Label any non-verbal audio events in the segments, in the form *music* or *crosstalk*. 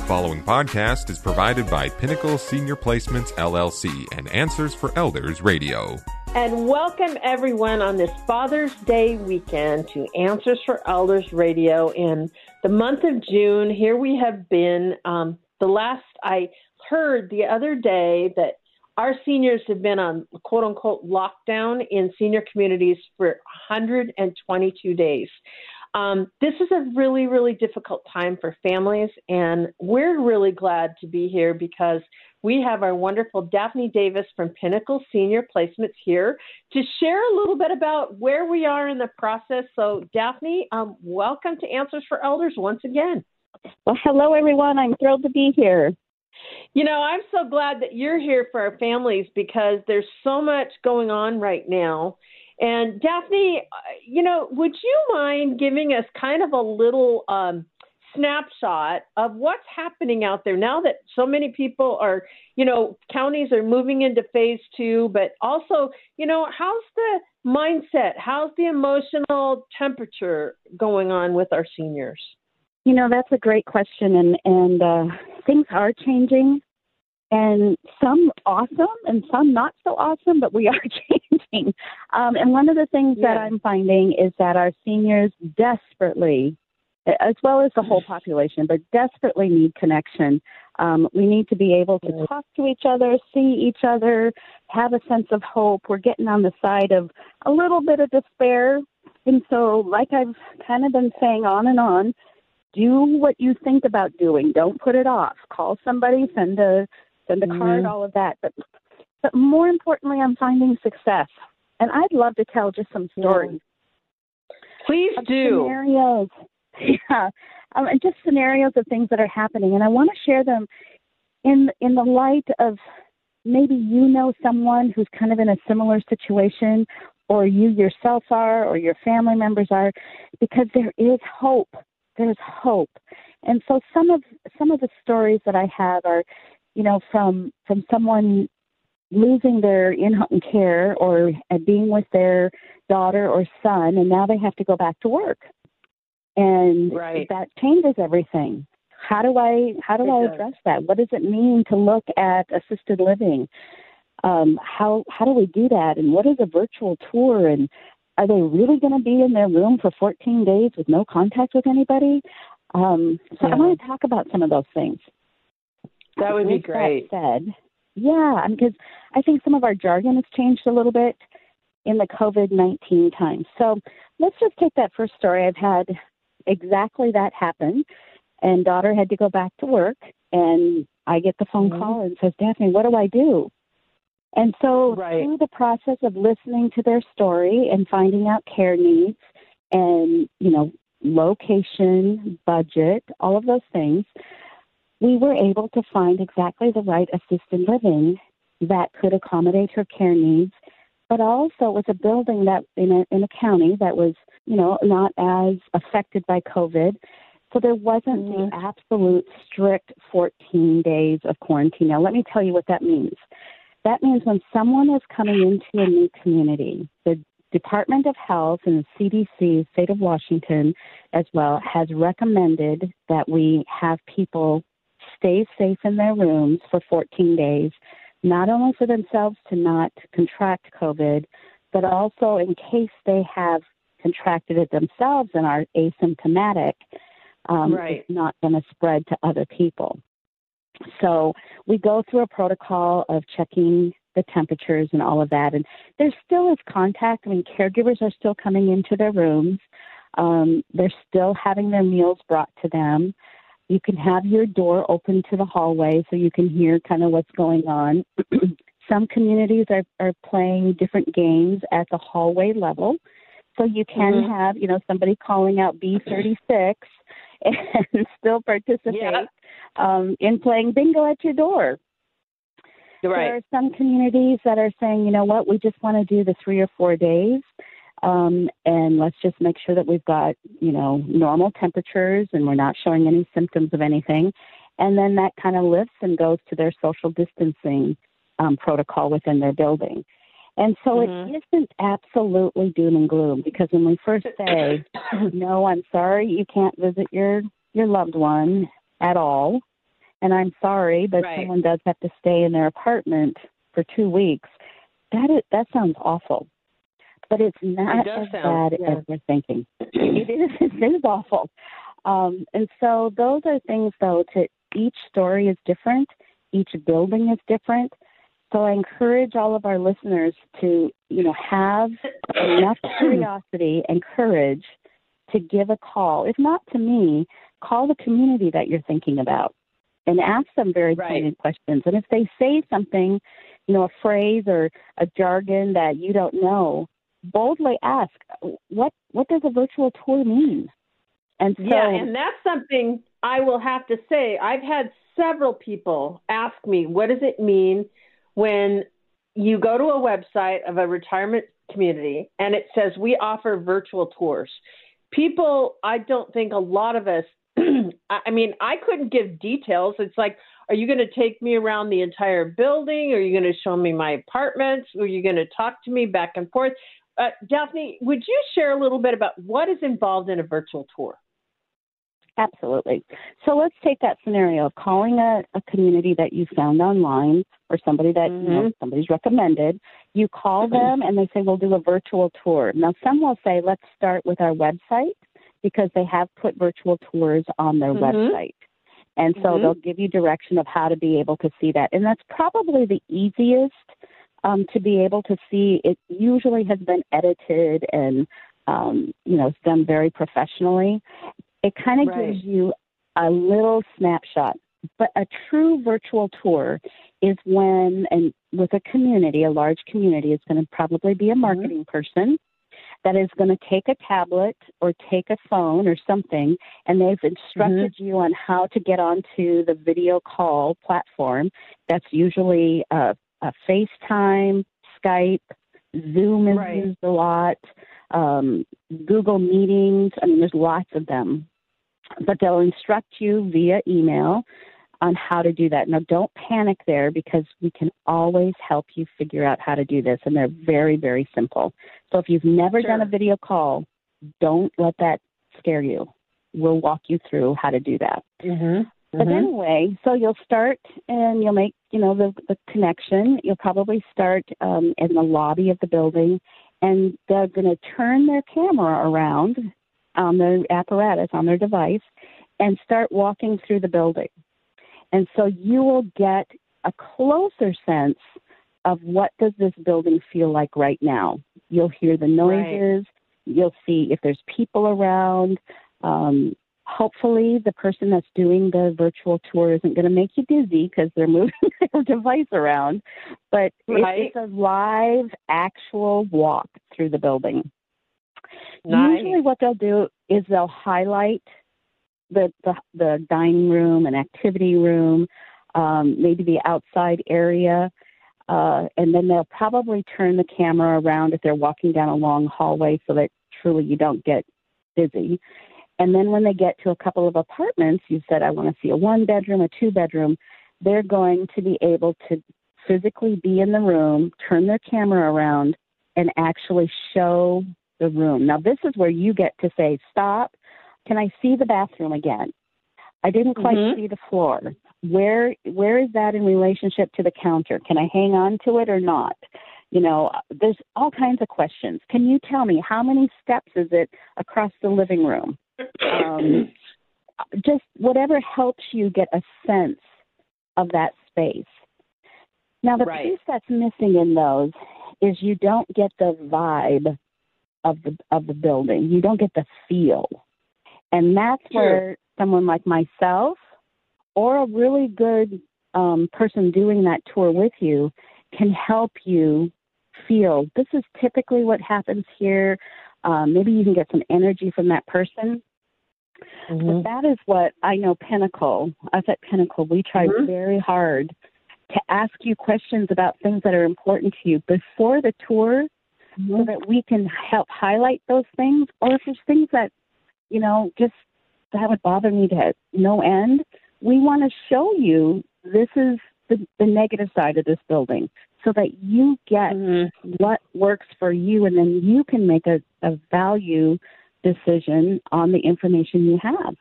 The following podcast is provided by Pinnacle Senior Placements LLC and Answers for Elders Radio. And welcome everyone on this Father's Day weekend to Answers for Elders Radio in the month of June. Here we have been. Um, the last I heard the other day that our seniors have been on quote unquote lockdown in senior communities for 122 days. Um, this is a really, really difficult time for families, and we're really glad to be here because we have our wonderful Daphne Davis from Pinnacle Senior Placements here to share a little bit about where we are in the process. So, Daphne, um, welcome to Answers for Elders once again. Well, hello, everyone. I'm thrilled to be here. You know, I'm so glad that you're here for our families because there's so much going on right now. And Daphne, uh, you know, would you mind giving us kind of a little um, snapshot of what's happening out there now that so many people are, you know, counties are moving into phase two, but also, you know, how's the mindset? How's the emotional temperature going on with our seniors? You know, that's a great question, and and uh, things are changing, and some awesome, and some not so awesome, but we *laughs* are changing. Um, and one of the things yeah. that I'm finding is that our seniors desperately, as well as the whole population, but desperately need connection. Um, we need to be able to talk to each other, see each other, have a sense of hope. We're getting on the side of a little bit of despair. And so, like I've kind of been saying on and on, do what you think about doing. Don't put it off. Call somebody, send a send a mm-hmm. card, all of that. But but more importantly, I'm finding success, and I'd love to tell just some stories. Please do scenarios. *laughs* Yeah, um, and just scenarios of things that are happening, and I want to share them in in the light of maybe you know someone who's kind of in a similar situation, or you yourself are, or your family members are, because there is hope there's hope. And so some of some of the stories that I have are, you know, from from someone losing their in-home care or uh, being with their daughter or son, and now they have to go back to work, and right. that changes everything. How do I how do I address that? What does it mean to look at assisted living? Um, how how do we do that? And what is a virtual tour? And are they really going to be in their room for 14 days with no contact with anybody? Um, so yeah. I want to talk about some of those things. That would be great. That said, yeah, because I think some of our jargon has changed a little bit in the COVID 19 times. So let's just take that first story. I've had exactly that happen, and daughter had to go back to work, and I get the phone mm-hmm. call and says, Daphne, what do I do? And so, right. through the process of listening to their story and finding out care needs and, you know, location, budget, all of those things, we were able to find exactly the right assisted living that could accommodate her care needs, but also was a building that in a, in a county that was, you know, not as affected by COVID. So there wasn't mm-hmm. the absolute strict 14 days of quarantine. Now, let me tell you what that means. That means when someone is coming into a new community, the Department of Health and the CDC, state of Washington, as well, has recommended that we have people stay safe in their rooms for 14 days, not only for themselves to not contract COVID, but also in case they have contracted it themselves and are asymptomatic, um, right. it's not going to spread to other people. So we go through a protocol of checking the temperatures and all of that. And there still is contact. I mean, caregivers are still coming into their rooms. Um, they're still having their meals brought to them. You can have your door open to the hallway so you can hear kind of what's going on. *clears throat* Some communities are, are playing different games at the hallway level. So you can mm-hmm. have, you know, somebody calling out B36 *laughs* and still participate yeah. um, in playing bingo at your door. Right. There are some communities that are saying, you know what, we just want to do the three or four days. Um, and let's just make sure that we've got, you know, normal temperatures and we're not showing any symptoms of anything. And then that kind of lifts and goes to their social distancing um, protocol within their building. And so mm-hmm. it isn't absolutely doom and gloom because when we first say, *coughs* no, I'm sorry, you can't visit your, your loved one at all, and I'm sorry, but Right. someone does have to stay in their apartment for two weeks. That is, that sounds awful, but it's not does as sound, bad yeah. as we're thinking. it is it is awful, um, and so those are things though. To each story is different, each building is different. So I encourage all of our listeners to you know have enough *clears throat* curiosity and courage to give a call. If not to me, call the community that you're thinking about and ask them very Right. pointed questions. And if they say something, you know, a phrase or a jargon that you don't know, boldly ask, what what does a virtual tour mean? And so yeah, and that's something I will have to say. I've had several people ask me, what does it mean when you go to a website of a retirement community and it says we offer virtual tours? People, I don't think a lot of us, *clears throat* I mean, I couldn't give details. It's like, are you going to take me around the entire building? Are you going to show me my apartments? Are you going to talk to me back and forth? Uh, Daphne, would you share a little bit about what is involved in a virtual tour? Absolutely. So let's take that scenario of calling a, a community that you found online or somebody that you know, somebody's recommended. You call them and they say, we'll do a virtual tour. Now, some will say, let's start with our website because they have put virtual tours on their Mhm. website. And so Mhm. they'll give you direction of how to be able to see that. And that's probably the easiest um, to be able to see. It usually has been edited and, um, you know, done very professionally it kind of Right. gives you a little snapshot. But a true virtual tour is when, and with a community, a large community, it's going to probably be a marketing person that is going to take a tablet or take a phone or something, and they've instructed you on how to get onto the video call platform. That's usually a, a FaceTime, Skype, Zoom is Right. used a lot, um, Google Meetings. I mean, there's lots of them. But they'll instruct you via email on how to do that. Now, don't panic there because we can always help you figure out how to do this, and they're very, very simple. So if you've never done a video call, don't let that scare you. We'll walk you through how to do that. Mm-hmm. But anyway, so you'll start and you'll make, you know, the, the connection. You'll probably start um, in the lobby of the building, and they're going to turn their camera around on their apparatus, on their device, and start walking through the building. And so you will get a closer sense of what does this building feel like right now. You'll hear the noises. You'll see if there's people around. Um, hopefully the person that's doing the virtual tour isn't going to make you dizzy because they're moving *laughs* their device around but Right. it's, a live actual walk through the building Nice. usually what they'll do is they'll highlight the the, the dining room and activity room um, maybe the outside area uh, and then they'll probably turn the camera around if they're walking down a long hallway so that truly you don't get busy and then when they get to a couple of apartments, you said, I want to see a one bedroom, a two bedroom, they're going to be able to physically be in the room, turn their camera around, and actually show the room. Now, this is where you get to say, Stop, can I see the bathroom again? I didn't quite Mhm. see the floor. Where where is that in relationship to the counter? Can I hang on to it or not? You know, there's all kinds of questions. Can you tell me how many steps is it across the living room? Um, just whatever helps you get a sense of that space. Now, the Right. piece that's missing in those is you don't get the vibe of the of the building. You don't get the feel, and that's Sure. where someone like myself or a really good um, person doing that tour with you can help you feel. This is typically what happens here. Um, maybe you can get some energy from that person. Mm-hmm. But that is what I know Pinnacle, us at Pinnacle, we try Mhm. very hard to ask you questions about things that are important to you before the tour so that we can help highlight those things. Or if there's things that, you know, just that would bother me to no end, we want to show you this is the, the negative side of this building so that you get Mm-hmm. what works for you and then you can make a, a value decision on the information you have.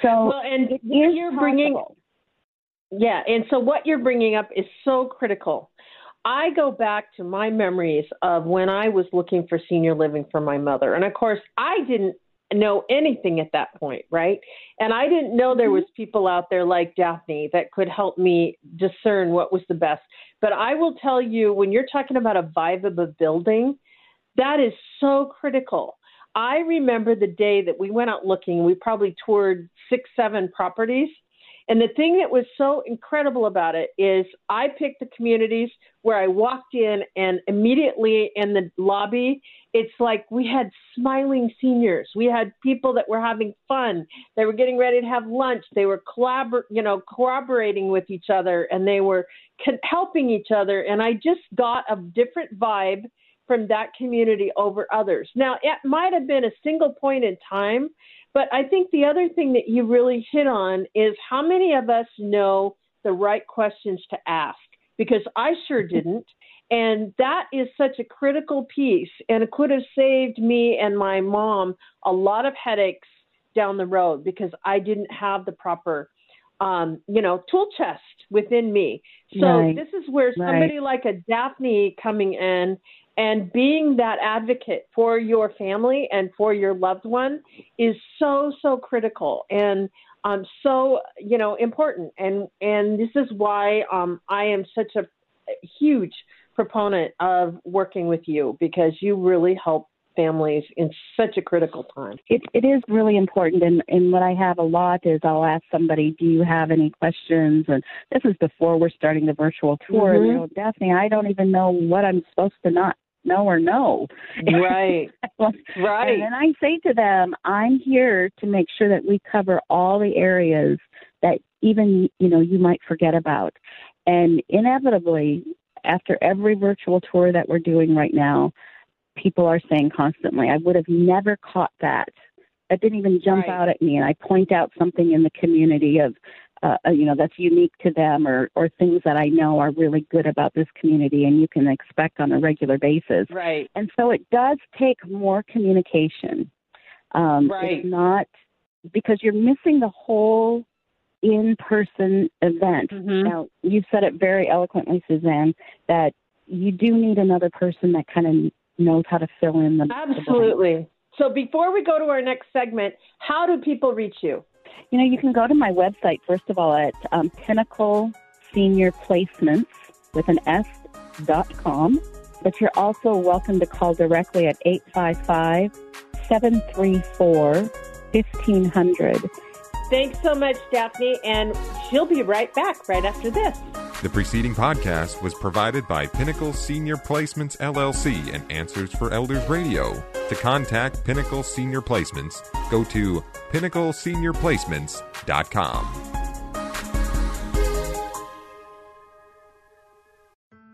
So Well, and you're bringing. Yeah, and so what you're bringing up is so critical. I go back to my memories of when I was looking for senior living for my mother. And of course, I didn't know anything at that point, right? And I didn't know there mm-hmm. was people out there like Daphne that could help me discern what was the best. But I will tell you when you're talking about a vibe of a building, that is so critical. I remember the day that we went out looking, we probably toured six, seven properties. And the thing that was so incredible about it is I picked the communities where I walked in and immediately in the lobby, it's like we had smiling seniors. We had people that were having fun. They were getting ready to have lunch. They were collabor- you know, cooperating with each other and they were helping each other. And I just got a different vibe from that community over others. Now, it might have been a single point in time, but I think the other thing that you really hit on is how many of us know the right questions to ask? Because I sure mm-hmm. didn't. And that is such a critical piece, and it could have saved me and my mom a lot of headaches down the road because I didn't have the proper, um, you know, tool chest within me. So right. this is where somebody right. like a Daphne coming in and being that advocate for your family and for your loved one is so so critical and um so you know important and and this is why um I am such a huge proponent of working with you because you really help families in such a critical time. It, it is really important. And, and what I have a lot is I'll ask somebody, do you have any questions? And this is before we're starting the virtual tour. Mm-hmm. You know, Daphne, I don't even know what I'm supposed to not know or no. Right. *laughs* right. And I say to them, I'm here to make sure that we cover all the areas that even, you know, you might forget about. And inevitably, after every virtual tour that we're doing right now, people are saying constantly, I would have never caught that. That didn't even jump right. out at me. And I point out something in the community of, uh, you know, that's unique to them or, or things that I know are really good about this community and you can expect on a regular basis. Right. And so it does take more communication. Um, right. It's not because you're missing the whole in person event. Mm-hmm. Now, you said it very eloquently, Suzanne, that you do need another person that kind of knows how to fill in the. Absolutely. The so before we go to our next segment, how do people reach you? You know, you can go to my website, first of all, at um, Pinnacle Senior Placements with an S dot com. But you're also welcome to call directly at 855 734 1500 Thanks so much, Daphne, and she'll be right back right after this. The preceding podcast was provided by Pinnacle Senior Placements LLC and Answers for Elders Radio. To contact Pinnacle Senior Placements, go to pinnacleseniorplacements.com.